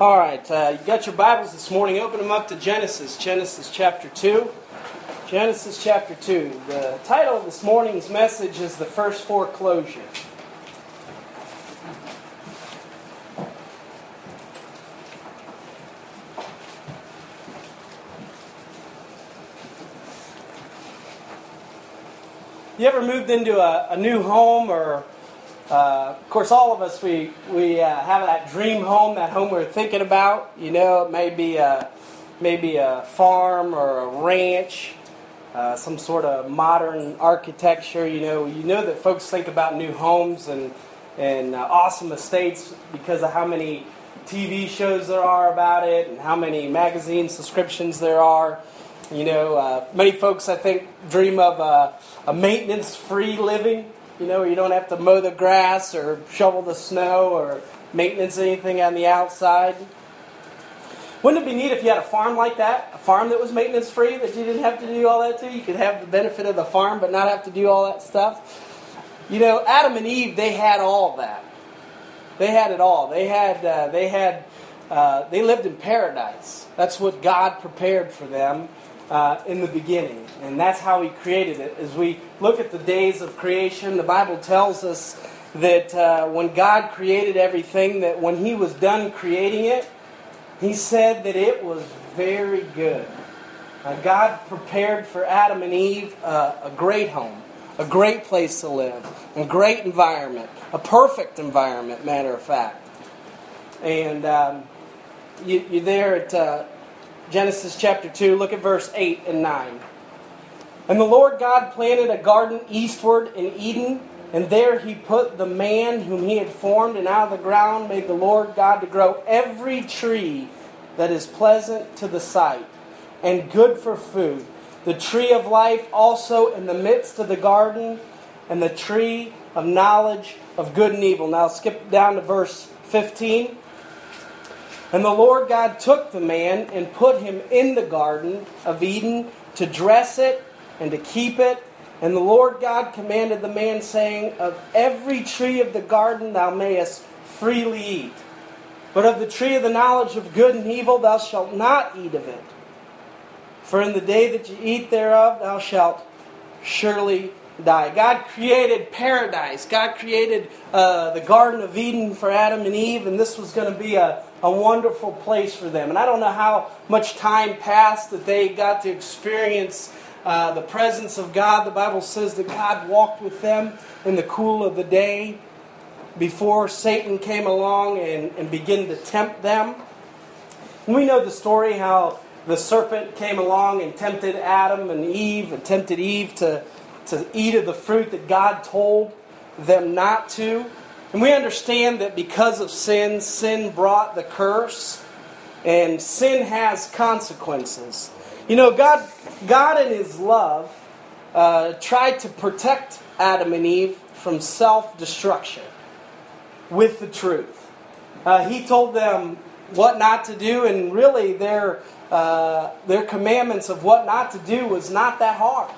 All right, uh, you got your Bibles this morning. Open them up to Genesis, Genesis chapter 2. Genesis chapter 2. The title of this morning's message is The First Foreclosure. You ever moved into a, a new home or uh, of course, all of us, we, we uh, have that dream home, that home we're thinking about. You know, it may be a, maybe a farm or a ranch, uh, some sort of modern architecture. You know, you know that folks think about new homes and, and uh, awesome estates because of how many TV shows there are about it and how many magazine subscriptions there are. You know, uh, many folks, I think, dream of a maintenance free living you know, you don't have to mow the grass or shovel the snow or maintenance anything on the outside. Wouldn't it be neat if you had a farm like that? A farm that was maintenance free, that you didn't have to do all that to? You could have the benefit of the farm but not have to do all that stuff? You know, Adam and Eve, they had all that. They had it all. They had, uh, they had, uh, they lived in paradise. That's what God prepared for them uh, in the beginning. And that's how He created it. As we look at the days of creation, the Bible tells us that uh, when God created everything, that when He was done creating it, He said that it was very good. Uh, God prepared for Adam and Eve uh, a great home, a great place to live, a great environment, a perfect environment, matter of fact. And um, you, are there at uh, Genesis chapter 2, look at verse 8 and 9. And the Lord God planted a garden eastward in Eden, and there he put the man whom he had formed, and out of the ground made the Lord God to grow every tree that is pleasant to the sight and good for food. The tree of life also in the midst of the garden, and the tree of knowledge of good and evil. Now skip down to verse 15. And the Lord God took the man and put him in the garden of Eden to dress it and to keep it. And the Lord God commanded the man, saying, Of every tree of the garden thou mayest freely eat, but of the tree of the knowledge of good and evil thou shalt not eat of it. For in the day that you eat thereof thou shalt surely die. God created paradise. God created uh, the Garden of Eden for Adam and Eve, and this was going to be a, a wonderful place for them. And I don't know how much time passed that they got to experience uh, the presence of God. The Bible says that God walked with them in the cool of the day before Satan came along and, and began to tempt them. We know the story how the serpent came along and tempted Adam and Eve, and tempted Eve to, to eat of the fruit that God told them not to. And we understand that because of sin, sin brought the curse, and sin has consequences. You know, God, God in His love uh, tried to protect Adam and Eve from self destruction with the truth. Uh, he told them what not to do, and really their, uh, their commandments of what not to do was not that hard.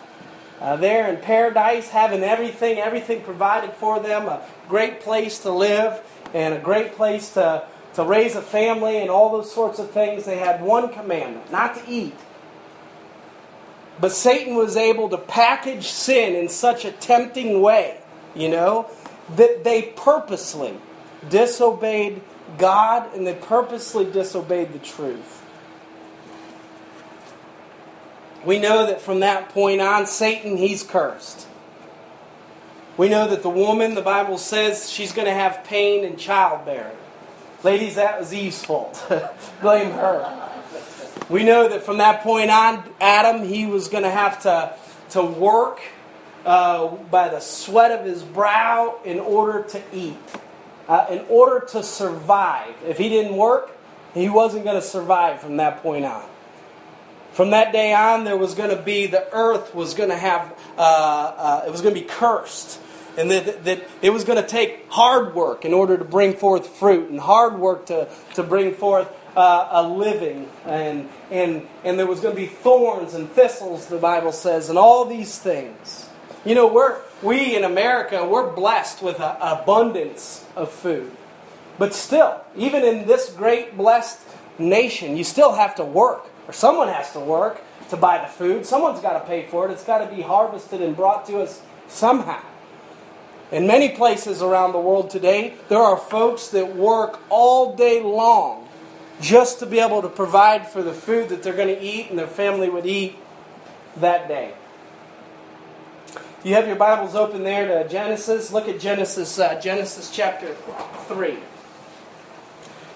Uh, there in paradise, having everything, everything provided for them, a great place to live, and a great place to, to raise a family, and all those sorts of things. They had one commandment not to eat. But Satan was able to package sin in such a tempting way, you know, that they purposely disobeyed God and they purposely disobeyed the truth. We know that from that point on, Satan, he's cursed. We know that the woman, the Bible says, she's going to have pain in childbearing. Ladies, that was Eve's fault. Blame her. We know that from that point on, Adam, he was going to have to, to work uh, by the sweat of his brow in order to eat, uh, in order to survive. If he didn't work, he wasn't going to survive from that point on. From that day on, there was going to be, the earth was going to have, uh, uh, it was going to be cursed. And that, that it was going to take hard work in order to bring forth fruit, and hard work to, to bring forth uh, a living. And, and, and there was going to be thorns and thistles, the Bible says, and all these things. You know, we're, we in America, we're blessed with an abundance of food. But still, even in this great blessed nation, you still have to work, or someone has to work to buy the food. Someone's got to pay for it. It's got to be harvested and brought to us somehow. In many places around the world today, there are folks that work all day long just to be able to provide for the food that they're going to eat and their family would eat that day. You have your Bibles open there to Genesis. Look at Genesis, uh, Genesis chapter 3.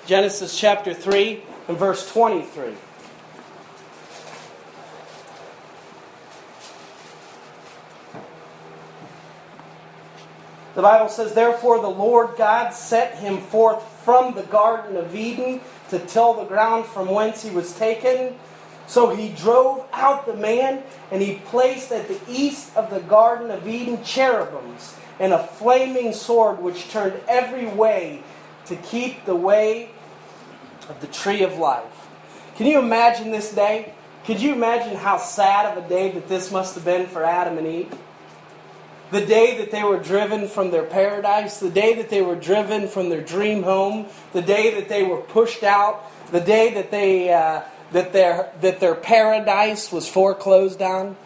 Genesis chapter 3 and verse 23. The Bible says, Therefore the Lord God set him forth from the Garden of Eden to till the ground from whence he was taken. So he drove out the man, and he placed at the east of the Garden of Eden cherubims and a flaming sword which turned every way to keep the way of the tree of life. Can you imagine this day? Could you imagine how sad of a day that this must have been for Adam and Eve? The day that they were driven from their paradise, the day that they were driven from their dream home, the day that they were pushed out, the day that they uh, that their that their paradise was foreclosed on.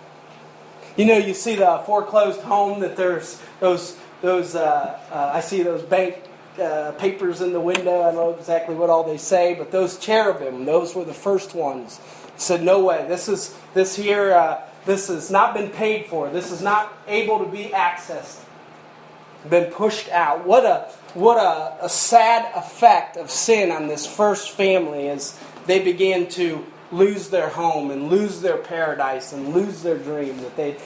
You know, you see the foreclosed home that there's those those uh, uh, I see those bank uh, papers in the window. I don't know exactly what all they say, but those cherubim, those were the first ones. Said, no way. This is this here. This has not been paid for. This is not able to be accessed. Been pushed out. What a what a, a sad effect of sin on this first family as they began to lose their home and lose their paradise and lose their dream. That they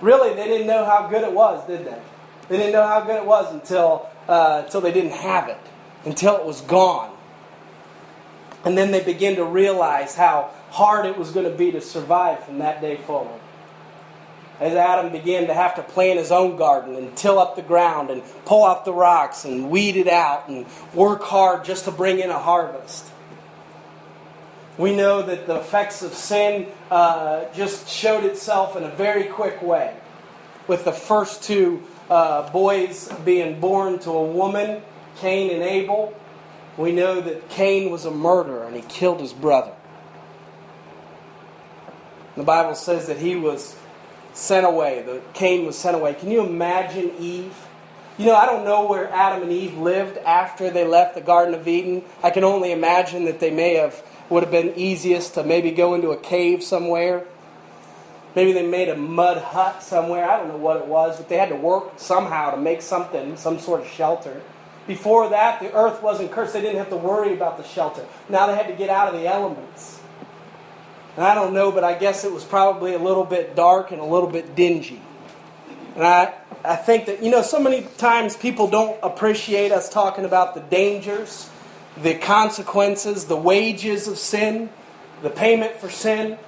really they didn't know how good it was, did they? They didn't know how good it was until uh, until they didn't have it, until it was gone. And then they began to realize how hard it was going to be to survive from that day forward. As Adam began to have to plant his own garden and till up the ground and pull out the rocks and weed it out and work hard just to bring in a harvest. We know that the effects of sin uh, just showed itself in a very quick way, with the first two uh, boys being born to a woman, Cain and Abel. We know that Cain was a murderer and he killed his brother. The Bible says that he was sent away. The Cain was sent away. Can you imagine Eve? You know, I don't know where Adam and Eve lived after they left the Garden of Eden. I can only imagine that they may have would have been easiest to maybe go into a cave somewhere. Maybe they made a mud hut somewhere. I don't know what it was, but they had to work somehow to make something, some sort of shelter. Before that, the earth wasn't cursed. They didn't have to worry about the shelter. Now they had to get out of the elements. And I don't know, but I guess it was probably a little bit dark and a little bit dingy. And I, I think that, you know, so many times people don't appreciate us talking about the dangers, the consequences, the wages of sin, the payment for sin.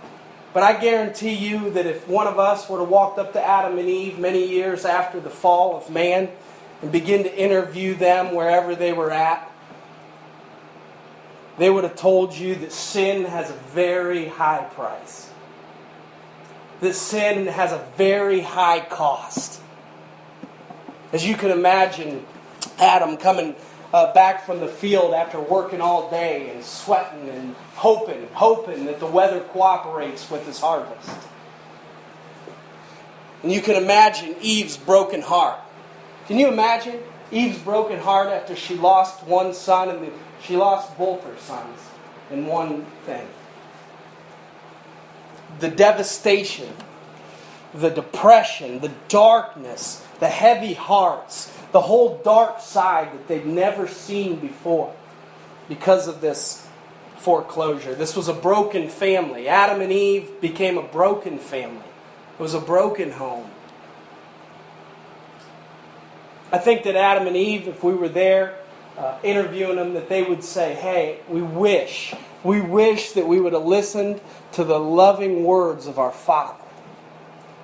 But I guarantee you that if one of us would have walked up to Adam and Eve many years after the fall of man and begin to interview them wherever they were at, they would have told you that sin has a very high price. That sin has a very high cost. As you can imagine, Adam coming uh, back from the field after working all day and sweating and hoping, hoping that the weather cooperates with his harvest. And you can imagine Eve's broken heart. Can you imagine Eve's broken heart after she lost one son and she lost both her sons in one thing? The devastation, the depression, the darkness, the heavy hearts, the whole dark side that they'd never seen before because of this foreclosure. This was a broken family. Adam and Eve became a broken family, it was a broken home. I think that Adam and Eve, if we were there uh, interviewing them, that they would say, Hey, we wish, we wish that we would have listened to the loving words of our Father.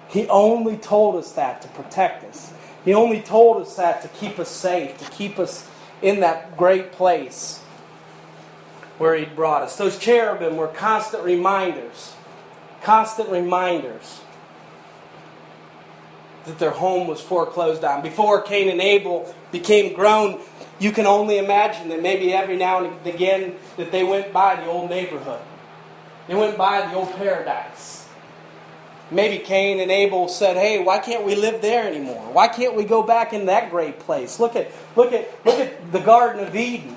He only told us that to protect us. He only told us that to keep us safe, to keep us in that great place where He brought us. Those cherubim were constant reminders, constant reminders that their home was foreclosed on. Before Cain and Abel became grown you can only imagine that maybe every now and again that they went by the old neighborhood. They went by the old paradise. Maybe Cain and Abel said, "Hey, why can't we live there anymore? Why can't we go back in that great place? Look at look at look at the Garden of Eden."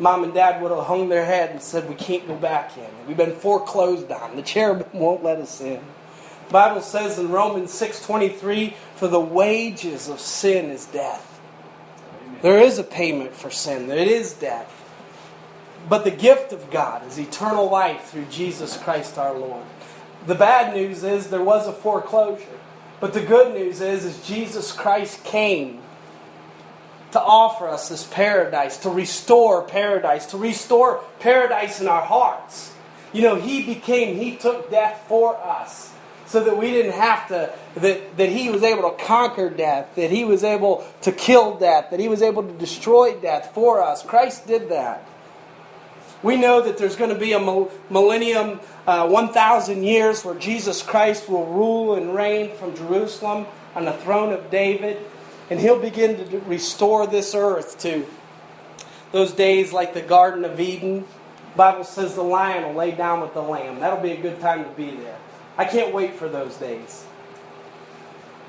Mom and Dad would have hung their head and said, "We can't go back in. We've been foreclosed on. The cherubim won't let us in." The Bible says in Romans 6:23, "For the wages of sin is death." There is a payment for sin. It is death. But the gift of God is eternal life through Jesus Christ our Lord. The bad news is there was a foreclosure. But the good news is, is Jesus Christ came to offer us this paradise, to restore paradise, to restore paradise in our hearts. You know, He became, He took death for us so that we didn't have to, that, that He was able to conquer death, that He was able to kill death, that He was able to destroy death for us. Christ did that. We know that there's going to be a millennium, uh, 1,000 years, where Jesus Christ will rule and reign from Jerusalem on the throne of David. And he'll begin to restore this earth to those days like the Garden of Eden. The Bible says the lion will lay down with the lamb. That'll be a good time to be there. I can't wait for those days.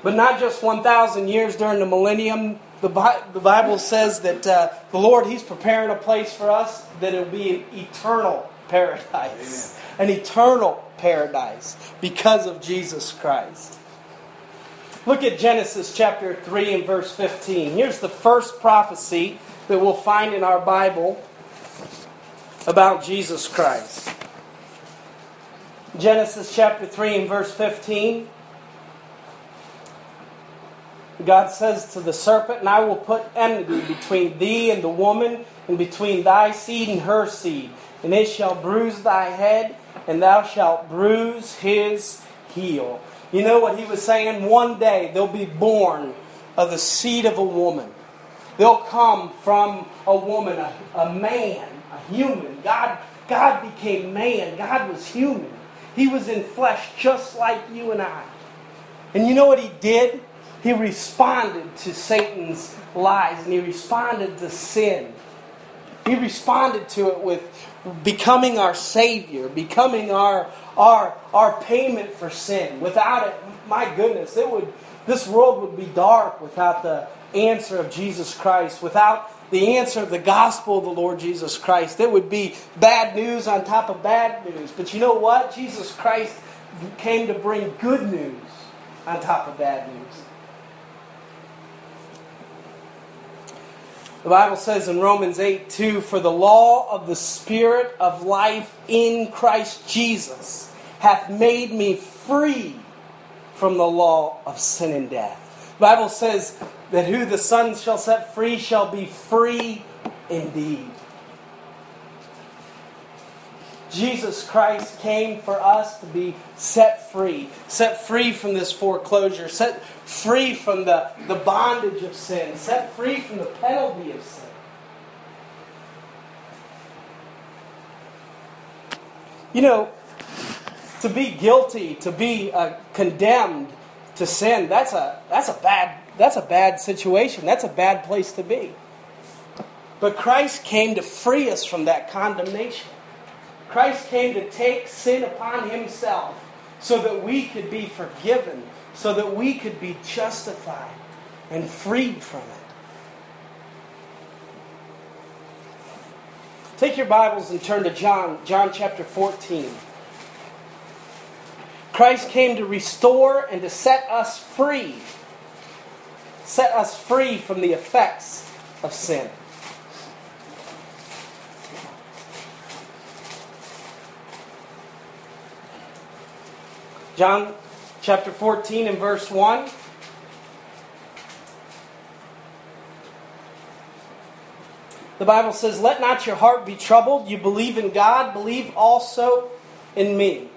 But not just 1,000 years during the millennium, the, Bible says that uh, the Lord, He's preparing a place for us that it'll be an eternal paradise. Amen. An eternal paradise because of Jesus Christ. Look at Genesis chapter 3 and verse 15. Here's the first prophecy that we'll find in our Bible about Jesus Christ. Genesis chapter 3 and verse 15. God says to the serpent, And I will put enmity between thee and the woman, and between thy seed and her seed. And it shall bruise thy head, and thou shalt bruise his heel. You know what he was saying? One day they'll be born of the seed of a woman. They'll come from a woman, a, a man, a human. God, God became man. God was human. He was in flesh just like you and I. And you know what he did? He responded to Satan's lies and he responded to sin. He responded to it with becoming our Savior, becoming our, our, our payment for sin. Without it, my goodness, it would this world would be dark without the answer of Jesus Christ, without the answer of the gospel of the Lord Jesus Christ. It would be bad news on top of bad news. But you know what? Jesus Christ came to bring good news on top of bad news. The Bible says in Romans 8 2 For the law of the Spirit of life in Christ Jesus hath made me free from the law of sin and death. The Bible says that who the Son shall set free shall be free indeed. Jesus Christ came for us to be set free, set free from this foreclosure, set free from the, the bondage of sin, set free from the penalty of sin. You know, to be guilty, to be uh, condemned to sin, that's a, that's, a bad, that's a bad situation. That's a bad place to be. But Christ came to free us from that condemnation. Christ came to take sin upon himself so that we could be forgiven, so that we could be justified and freed from it. Take your Bibles and turn to John, John chapter 14. Christ came to restore and to set us free. Set us free from the effects of sin. John chapter 14 and verse 1. The Bible says, Let not your heart be troubled. You believe in God, believe also in me.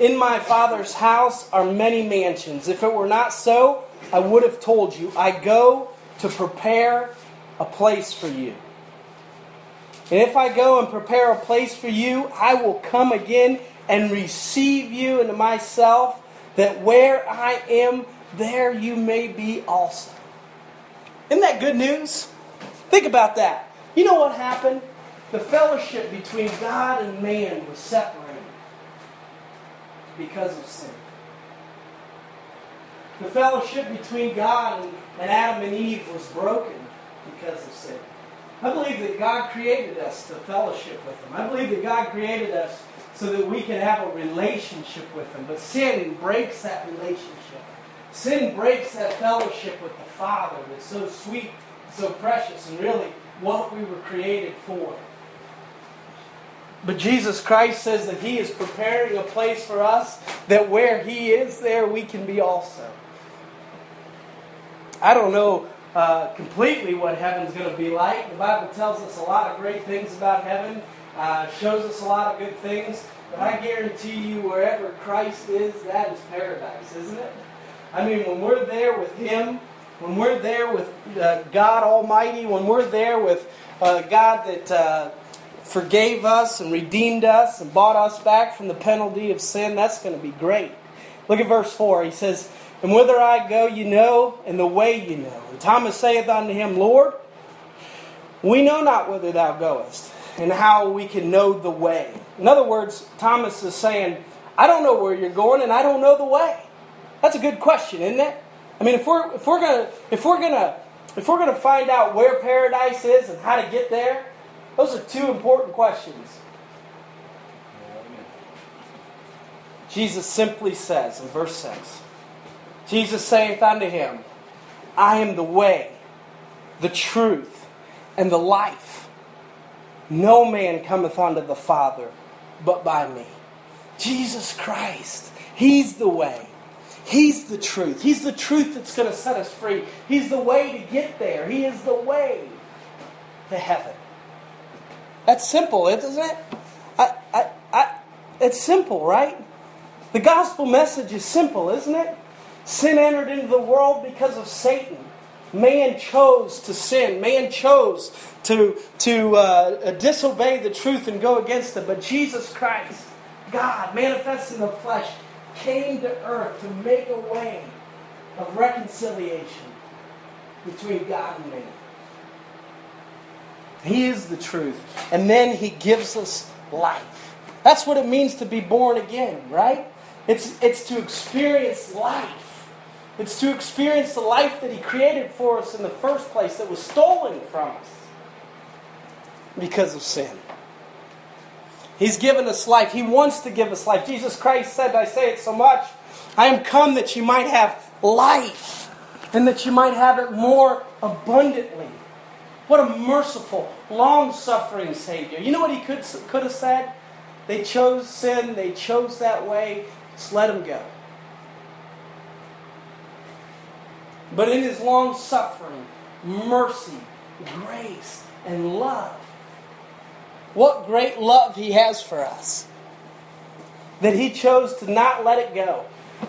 In my Father's house are many mansions. If it were not so, I would have told you. I go to prepare a place for you. And if I go and prepare a place for you, I will come again and receive you into myself, that where I am, there you may be also. Isn't that good news? Think about that. You know what happened? The fellowship between God and man was separated because of sin. The fellowship between God and, Adam and Eve was broken because of sin. I believe that God created us to fellowship with Him. I believe that God created us so that we can have a relationship with Him. But sin breaks that relationship. Sin breaks that fellowship with the Father that's so sweet, so precious, and really what we were created for. But Jesus Christ says that He is preparing a place for us, that where He is, there we can be also. I don't know uh, completely what heaven's going to be like. The Bible tells us a lot of great things about heaven, uh, shows us a lot of good things. But I guarantee you, wherever Christ is, that is paradise, isn't it? I mean, when we're there with Him, when we're there with uh, God Almighty, when we're there with uh, God that uh, forgave us and redeemed us and bought us back from the penalty of sin, that's going to be great. Look at verse 4. He says, And whither I go, you know, and the way you know. And Thomas saith unto him, Lord, we know not whither thou goest, and how we can know the way. In other words, Thomas is saying, I don't know where you're going, and I don't know the way. That's a good question, isn't it? I mean, if we're if we're gonna if we're gonna if we're gonna find out where paradise is and how to get there, those are two important questions. Jesus simply says in verse 6 Jesus saith unto him, I am the way, the truth, and the life. No man cometh unto the Father but by me. Jesus Christ, He's the way. He's the truth. He's the truth that's going to set us free. He's the way to get there. He is the way to heaven. That's simple, isn't it? I, I, I, it's simple, right? The gospel message is simple, isn't it? Sin entered into the world because of Satan. Man chose to sin. Man chose to, to uh, disobey the truth and go against it. But Jesus Christ, God, manifest in the flesh, came to earth to make a way of reconciliation between God and man. He is the truth. And then He gives us life. That's what it means to be born again, right? It's, it's to experience life. It's to experience the life that He created for us in the first place that was stolen from us because of sin. He's given us life. He wants to give us life. Jesus Christ said, I say it so much, I am come that you might have life and that you might have it more abundantly. What a merciful, long suffering Savior. You know what he could, could have said? They chose sin, they chose that way, just let them go. But in his long suffering, mercy, grace, and love, what great love he has for us. That he chose to not let it go.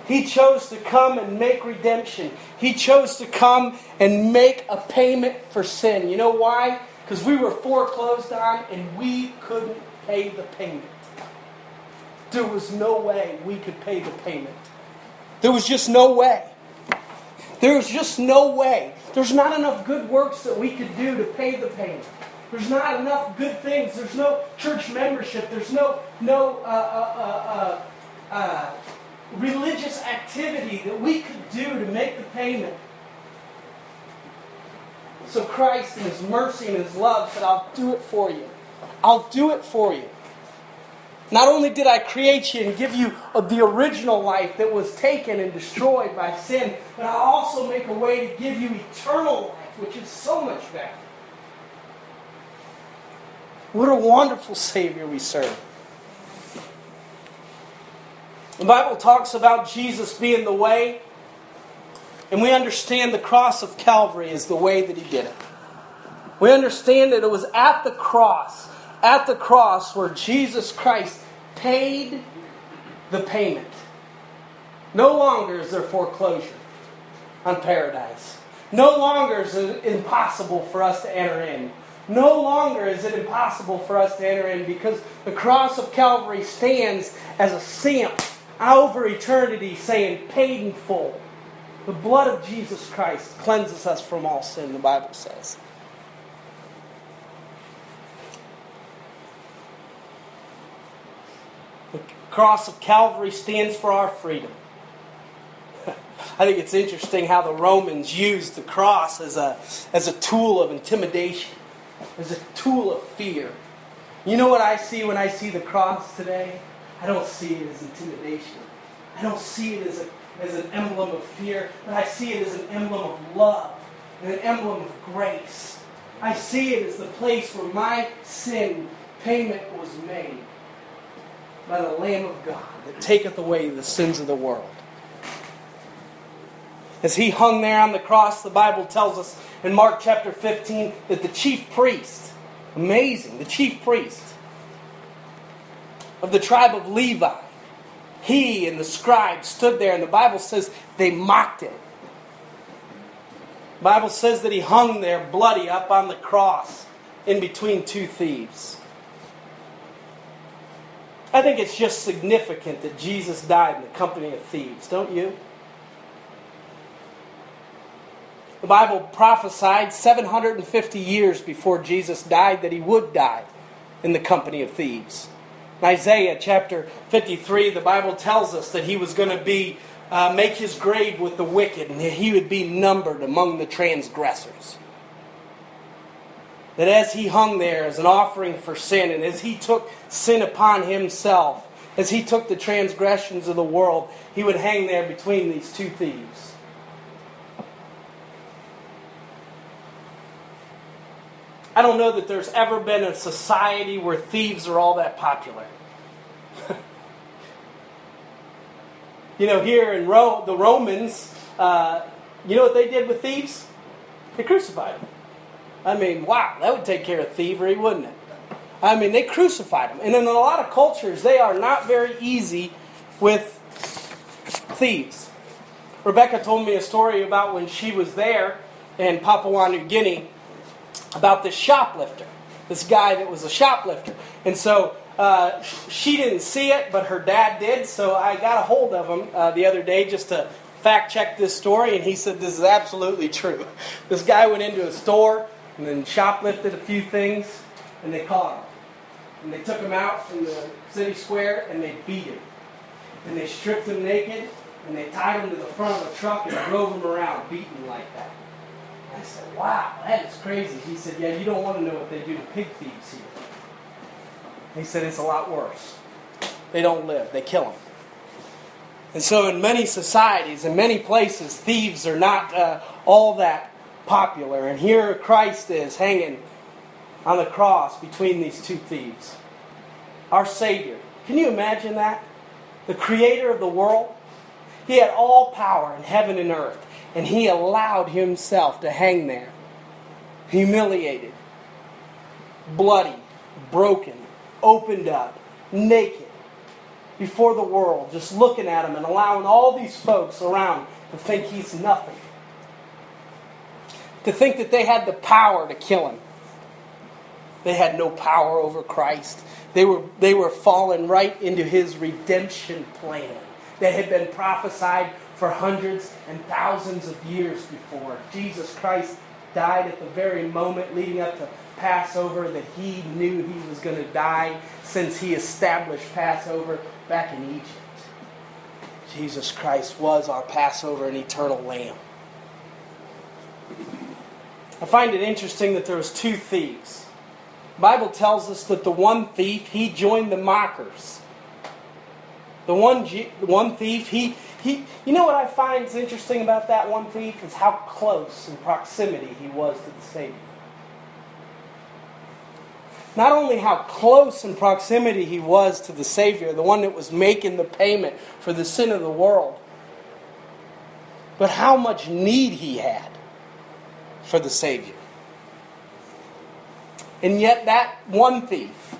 He chose to come and make redemption. He chose to come and make a payment for sin. You know why? Because we were foreclosed on and we couldn't pay the payment. There was no way we could pay the payment. There was just no way. There was just no way. There's not enough good works that we could do to pay the payment. There's not enough good things. There's no church membership. There's no no uh, uh, uh, uh religious activity that we could do to make the payment. So Christ, in His mercy and His love, said, I'll do it for you. I'll do it for you. Not only did I create you and give you the original life that was taken and destroyed by sin, but I also make a way to give you eternal life, which is so much better. What a wonderful Savior we serve. The Bible talks about Jesus being the way, and we understand the cross of Calvary is the way that he did it. We understand that it was at the cross, at the cross where Jesus Christ paid the payment. No longer is there foreclosure on paradise. No longer is it impossible for us to enter in. No longer is it impossible for us to enter in because the cross of Calvary stands as a stamp over eternity saying paid in full. The blood of Jesus Christ cleanses us from all sin, the Bible says. Cross of Calvary stands for our freedom. I think it's interesting how the Romans used the cross as a, as a tool of intimidation, as a tool of fear. You know what I see when I see the cross today? I don't see it as intimidation. I don't see it as, a, as an emblem of fear, but I see it as an emblem of love and an emblem of grace. I see it as the place where my sin payment was made by the Lamb of God that taketh away the sins of the world. As he hung there on the cross, the Bible tells us in Mark chapter 15 that the chief priest, amazing, the chief priest of the tribe of Levi, he and the scribe stood there, and the Bible says they mocked him. The Bible says that he hung there bloody up on the cross in between two thieves. I think it's just significant that Jesus died in the company of thieves, don't you? The Bible prophesied 750 years before Jesus died that he would die in the company of thieves. In Isaiah chapter 53, the Bible tells us that he was going to be uh, make his grave with the wicked and that he would be numbered among the transgressors. That as he hung there as an offering for sin and as he took sin upon himself, as he took the transgressions of the world, he would hang there between these two thieves. I don't know that there's ever been a society where thieves are all that popular. you know, here in Rome, the Romans, uh, you know what they did with thieves? They crucified them. I mean, wow, that would take care of thievery, wouldn't it? I mean, they crucified them. And in a lot of cultures, they are not very easy with thieves. Rebecca told me a story about when she was there in Papua New Guinea about this shoplifter, this guy that was a shoplifter. And so uh, she didn't see it, but her dad did. So I got a hold of him uh, the other day just to fact check this story, and he said this is absolutely true. This guy went into a store and then shoplifted a few things, and they caught him. And they took him out in the city square and they beat him. And they stripped him naked and they tied him to the front of a truck and drove him around beating like that. I said, wow, that is crazy. He said, yeah, you don't want to know what they do to pig thieves here. He said, it's a lot worse. They don't live, they kill them. And so, in many societies, in many places, thieves are not uh, all that popular. And here Christ is hanging on the cross between these two thieves. Our Savior. Can you imagine that? The creator of the world. He had all power in heaven and earth and he allowed himself to hang there, humiliated, bloody, broken, opened up, naked, before the world, just looking at him and allowing all these folks around to think he's nothing. To think that they had the power to kill him. They had no power over Christ. They were, they were falling right into his redemption plan that had been prophesied for hundreds and thousands of years before. Jesus Christ died at the very moment leading up to Passover that he knew he was going to die since he established Passover back in Egypt. Jesus Christ was our Passover and eternal lamb. I find it interesting that there was two thieves. The Bible tells us that the one thief, he joined the mockers. The one, the one thief, he, he, you know what I find is interesting about that one thief is how close in proximity he was to the Savior. Not only how close in proximity he was to the Savior, the one that was making the payment for the sin of the world, but how much need he had for the Savior. And yet, that one thief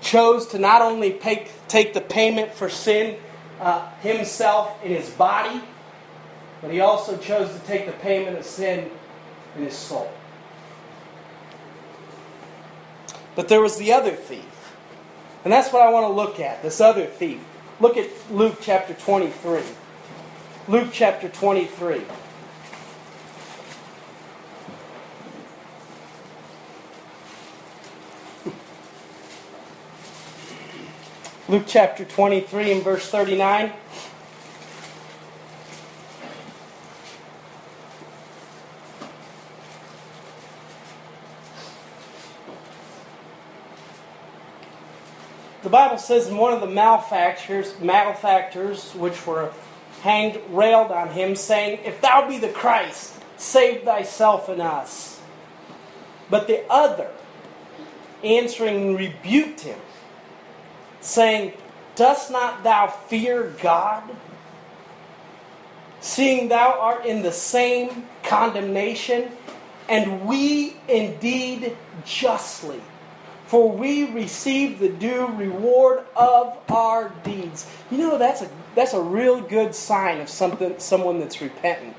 chose to not only pay, take the payment for sin uh, himself in his body, but he also chose to take the payment of sin in his soul. But there was the other thief. And that's what I want to look at this other thief. Look at Luke chapter 23. Luke chapter 23. Luke chapter 23 and verse 39. The Bible says one of the malefactors, malefactors which were hanged, railed on him, saying, If thou be the Christ, save thyself and us. But the other, answering, rebuked him, saying, Dost not thou fear God? Seeing thou art in the same condemnation, and we indeed justly for we receive the due reward of our deeds. You know, that's a, that's a real good sign of something, someone that's repentant.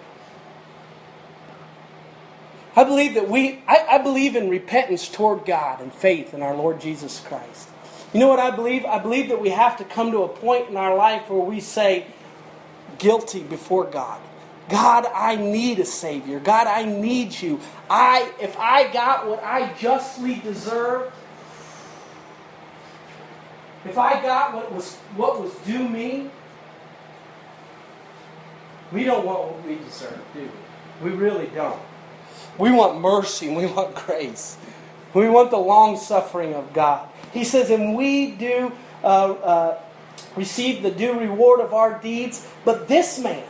I believe that we, I, I believe in repentance toward God and faith in our Lord Jesus Christ. You know what I believe? I believe that we have to come to a point in our life where we say, guilty before God. God, I need a Savior. God, I need you. I, if I got what I justly deserve, if I got what was what was due me, we don't want what we deserve, do we? We really don't. We want mercy and we want grace. We want the long suffering of God. He says, and we do uh, uh, receive the due reward of our deeds, but this man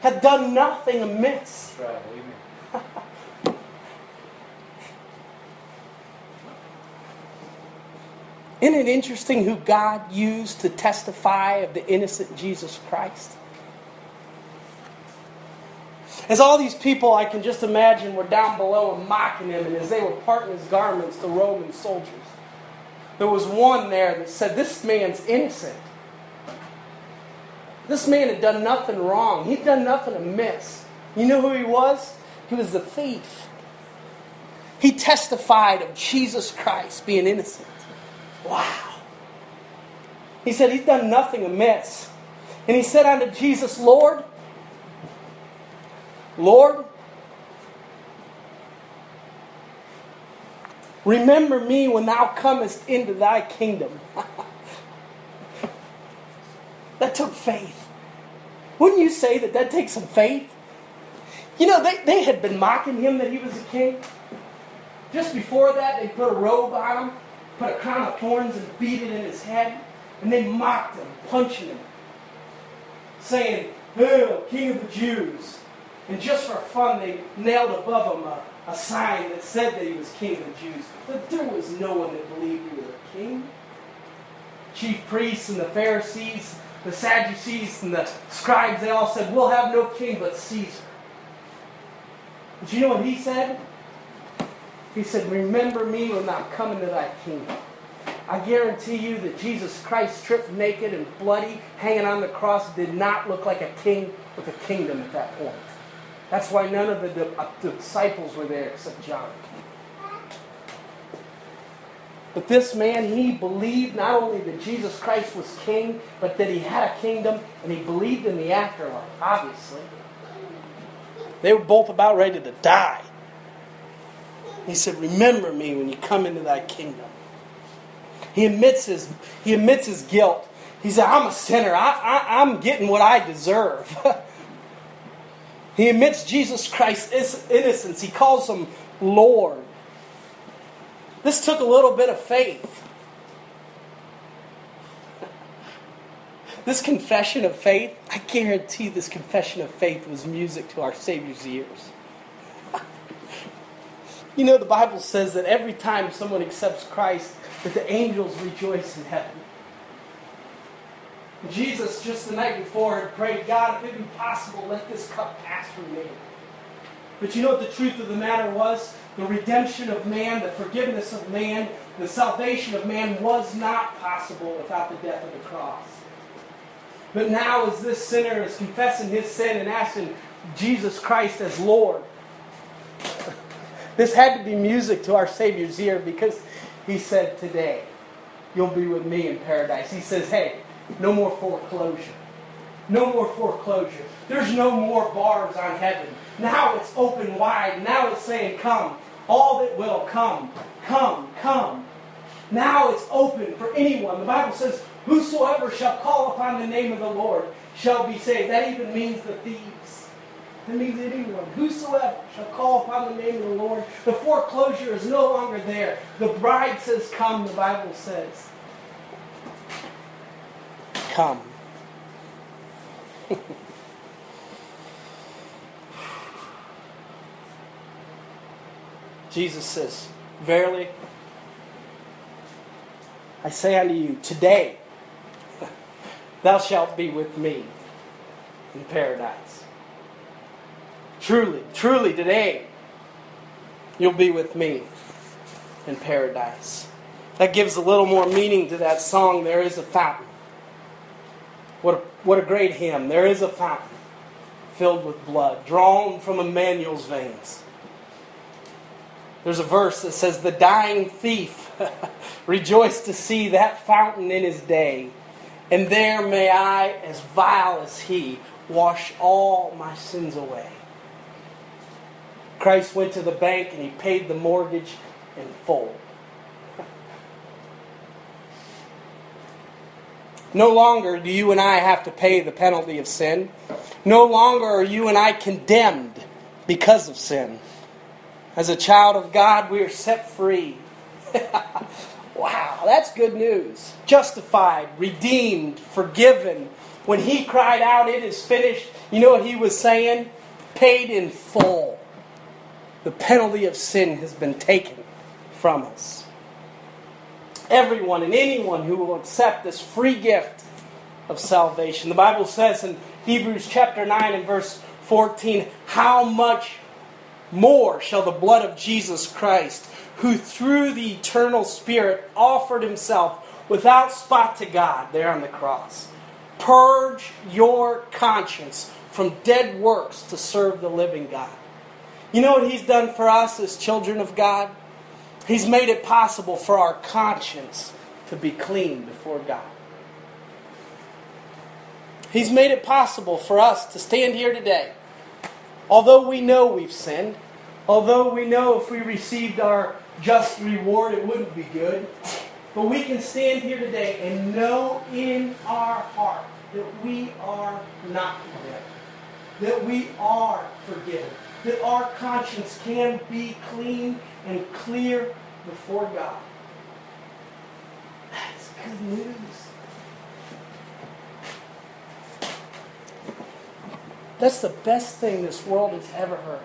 had done nothing amiss. Right. Isn't it interesting who God used to testify of the innocent Jesus Christ? As all these people, I can just imagine, were down below and mocking him, and as they were parting his garments, the Roman soldiers, there was one there that said, This man's innocent. This man had done nothing wrong, he'd done nothing amiss. You know who he was? He was the thief. He testified of Jesus Christ being innocent. Wow. He said, He's done nothing amiss. And he said unto Jesus, Lord, Lord, remember me when thou comest into thy kingdom. that took faith. Wouldn't you say that that takes some faith? You know, they, they had been mocking him that he was a king. Just before that, they put a robe on him put a crown of thorns and beat it in his head. And they mocked him, punching him, saying, Hail, King of the Jews. And just for fun, they nailed above him a, a sign that said that he was King of the Jews. But there was no one that believed he was a king. Chief priests and the Pharisees, the Sadducees and the scribes, they all said, We'll have no king but Caesar. But you know what he said? He said, Remember me when thou come into thy kingdom. I guarantee you that Jesus Christ, stripped naked and bloody, hanging on the cross, did not look like a king with a kingdom at that point. That's why none of the, uh, disciples were there except John. But this man, he believed not only that Jesus Christ was king, but that he had a kingdom, and he believed in the afterlife, obviously. They were both about ready to die. He said, Remember me when you come into thy kingdom. He admits his, he admits his guilt. He said, I'm a sinner. I, I, I'm getting what I deserve. he admits Jesus Christ's innocence. He calls him Lord. This took a little bit of faith. This confession of faith, I guarantee this confession of faith was music to our Savior's ears. You know, the Bible says that every time someone accepts Christ, that the angels rejoice in heaven. Jesus, just the night before, had prayed, God, if it be possible, let this cup pass from me. But you know what the truth of the matter was? The redemption of man, the forgiveness of man, the salvation of man was not possible without the death of the cross. But now, as this sinner is confessing his sin and asking Jesus Christ as Lord, this had to be music to our Savior's ear because he said, Today, you'll be with me in paradise. He says, Hey, no more foreclosure. No more foreclosure. There's no more bars on heaven. Now it's open wide. Now it's saying, Come. All that will come. Come, come. Now it's open for anyone. The Bible says, Whosoever shall call upon the name of the Lord shall be saved. That even means the thieves. That means anyone. Whosoever shall call upon the name of the Lord. The foreclosure is no longer there. The bride says, Come, the Bible says. Come. Jesus says, Verily, I say unto you, today thou shalt be with me in paradise. Truly, truly, today you'll be with me in paradise. That gives a little more meaning to that song, There is a Fountain. What a, what a great hymn. There is a fountain filled with blood, drawn from Emmanuel's veins. There's a verse that says, The dying thief rejoiced to see that fountain in his day, and there may I, as vile as he, wash all my sins away. Christ went to the bank and he paid the mortgage in full. No longer do you and I have to pay the penalty of sin. No longer are you and I condemned because of sin. As a child of God, we are set free. wow, that's good news. Justified, redeemed, forgiven. When he cried out, It is finished, you know what he was saying? Paid in full. The penalty of sin has been taken from us everyone and anyone who will accept this free gift of salvation. The Bible says in Hebrews chapter 9 and verse 14, How much more shall the blood of Jesus Christ, who through the eternal Spirit offered himself without spot to God there on the cross, purge your conscience from dead works to serve the living God. You know what he's done for us as children of God? He's made it possible for our conscience to be clean before God. He's made it possible for us to stand here today. Although we know we've sinned, although we know if we received our just reward it wouldn't be good, but we can stand here today and know in our heart that we are not condemned, that we are forgiven, that our conscience can be clean and clear before God. That's good news. That's the best thing this world has ever heard.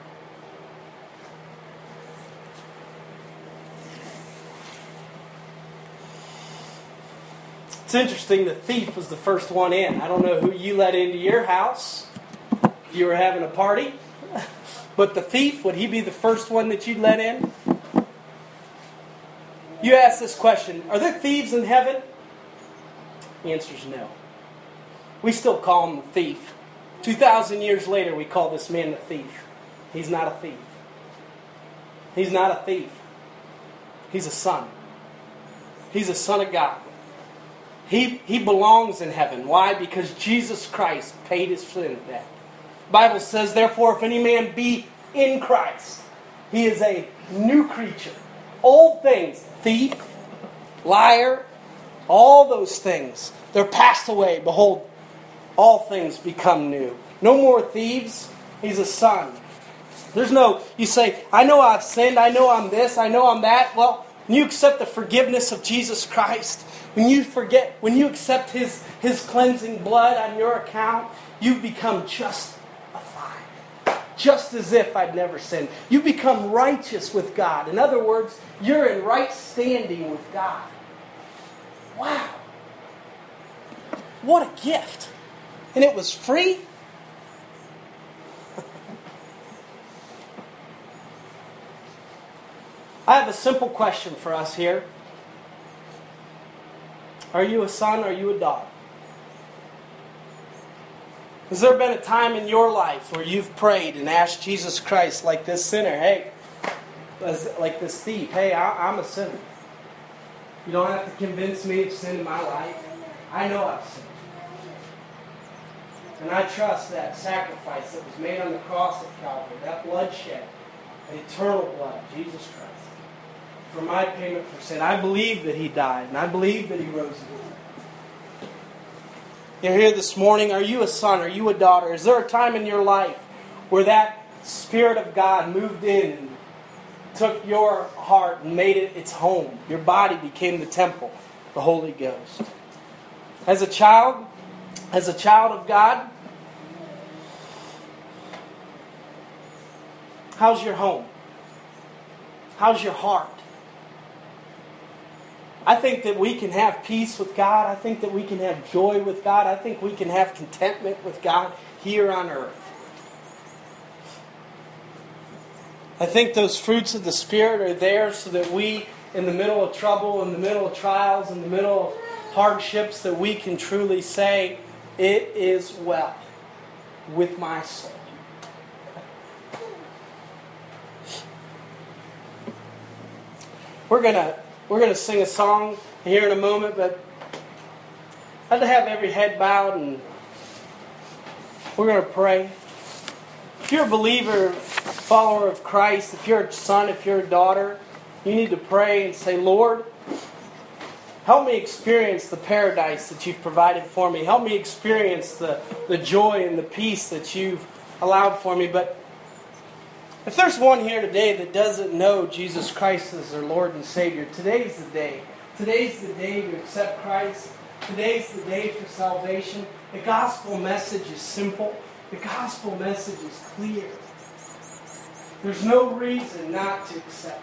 It's interesting, the thief was the first one in. I don't know who you let into your house. If you were having a party. But the thief, would he be the first one that you'd let in? You ask this question Are there thieves in heaven? The answer is no. We still call him the thief. 2,000 years later, we call this man the thief. He's not a thief. He's not a thief. He's a son. He's a son of God. He, he belongs in heaven. Why? Because Jesus Christ paid his sin debt. Bible says, therefore, if any man be in Christ, he is a new creature. Old things, thief, liar, all those things, they're passed away. Behold, all things become new. No more thieves. He's a son. There's no, you say, I know I've sinned, I know I'm this, I know I'm that. Well, when you accept the forgiveness of Jesus Christ, when you forget, when you accept his, his cleansing blood on your account, you become just just as if I'd never sinned. You become righteous with God. In other words, you're in right standing with God. Wow. What a gift. And it was free. I have a simple question for us here. Are you a son? Or are you a daughter? Has there been a time in your life where you've prayed and asked Jesus Christ, like this sinner, hey, like this thief, hey, I, am a sinner. You don't have to convince me of sin in my life. I know I've sinned. And I trust that sacrifice that was made on the cross of Calvary, that bloodshed, eternal blood, Jesus Christ, for my payment for sin. I believe that He died, and I believe that He rose again. You're here this morning. Are you a son? Are you a daughter? Is there a time in your life where that Spirit of God moved in took your heart and made it its home? Your body became the temple, the Holy Ghost. As a child, as a child of God, how's your home? How's your heart? I think that we can have peace with God. I think that we can have joy with God. I think we can have contentment with God here on earth. I think those fruits of the Spirit are there so that we, in the middle of trouble, in the middle of trials, in the middle of hardships, that we can truly say, It is well with my soul. We're gonna we're gonna sing a song here in a moment, but I'd to have every head bowed and we're gonna pray. If you're a believer, follower of Christ, if you're a son, if you're a daughter, you need to pray and say, Lord, help me experience the paradise that you've provided for me. Help me experience the, the joy and the peace that you've allowed for me. But if there's one here today that doesn't know Jesus Christ as their Lord and Savior, today's the day. Today's the day to accept Christ. Today's the day for salvation. The gospel message is simple. The gospel message is clear. There's no reason not to accept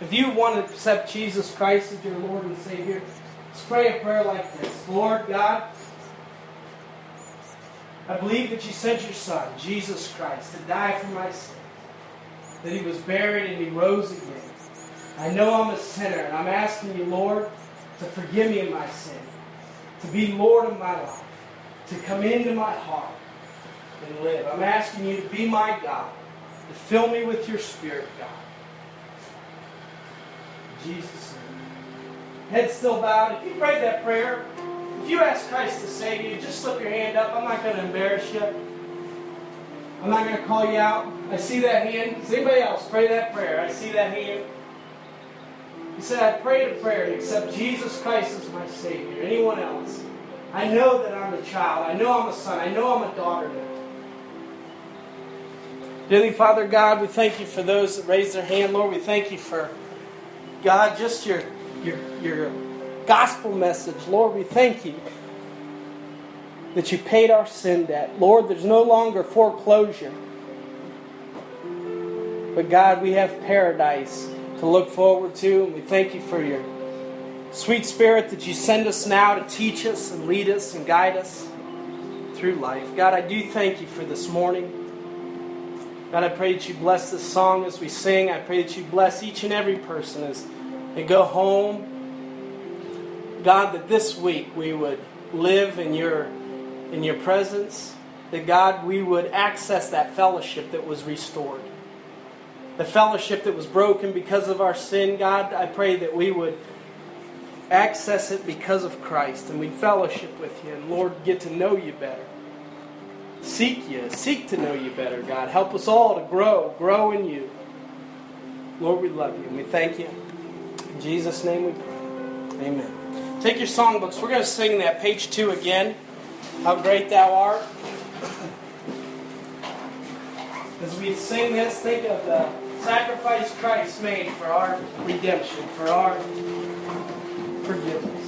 it. If you want to accept Jesus Christ as your Lord and Savior, let's pray a prayer like this Lord God, I believe that you sent your Son, Jesus Christ, to die for my sins, that he was buried and he rose again. I know I'm a sinner, and I'm asking you, Lord, to forgive me of my sin, to be Lord of my life, to come into my heart and live. I'm asking you to be my God, to fill me with your Spirit, God. In Jesus' name. Head still bowed. If you prayed that prayer, if you ask Christ to save you, just slip your hand up. I'm not going to embarrass you. I'm not going to call you out. I see that hand. Does anybody else pray that prayer? I see that hand. He said, I prayed a prayer to accept Jesus Christ as my Savior. Anyone else? I know that I'm a child. I know I'm a son. I know I'm a daughter. Dearly Father God, we thank you for those that raised their hand. Lord, we thank you for, God, just your, your, your gospel message. Lord, we thank you that you paid our sin debt. Lord, there's no longer foreclosure. But God, we have paradise to look forward to, and we thank you for your sweet spirit that you send us now to teach us and lead us and guide us through life. God, I do thank you for this morning. God, I pray that you bless this song as we sing. I pray that you bless each and every person as they go home. God, that this week we would live in your in your presence. That God, we would access that fellowship that was restored. The fellowship that was broken because of our sin, God, I pray that we would access it because of Christ and we'd fellowship with you and Lord, get to know you better seek you, seek to know you better, God. Help us all to grow, grow in you. Lord, we love you and we thank you. In Jesus' name we pray. Amen. Take your songbooks. We're going to sing that page two again. How great thou art. As we sing this, think of the sacrifice Christ made for our redemption, for our forgiveness.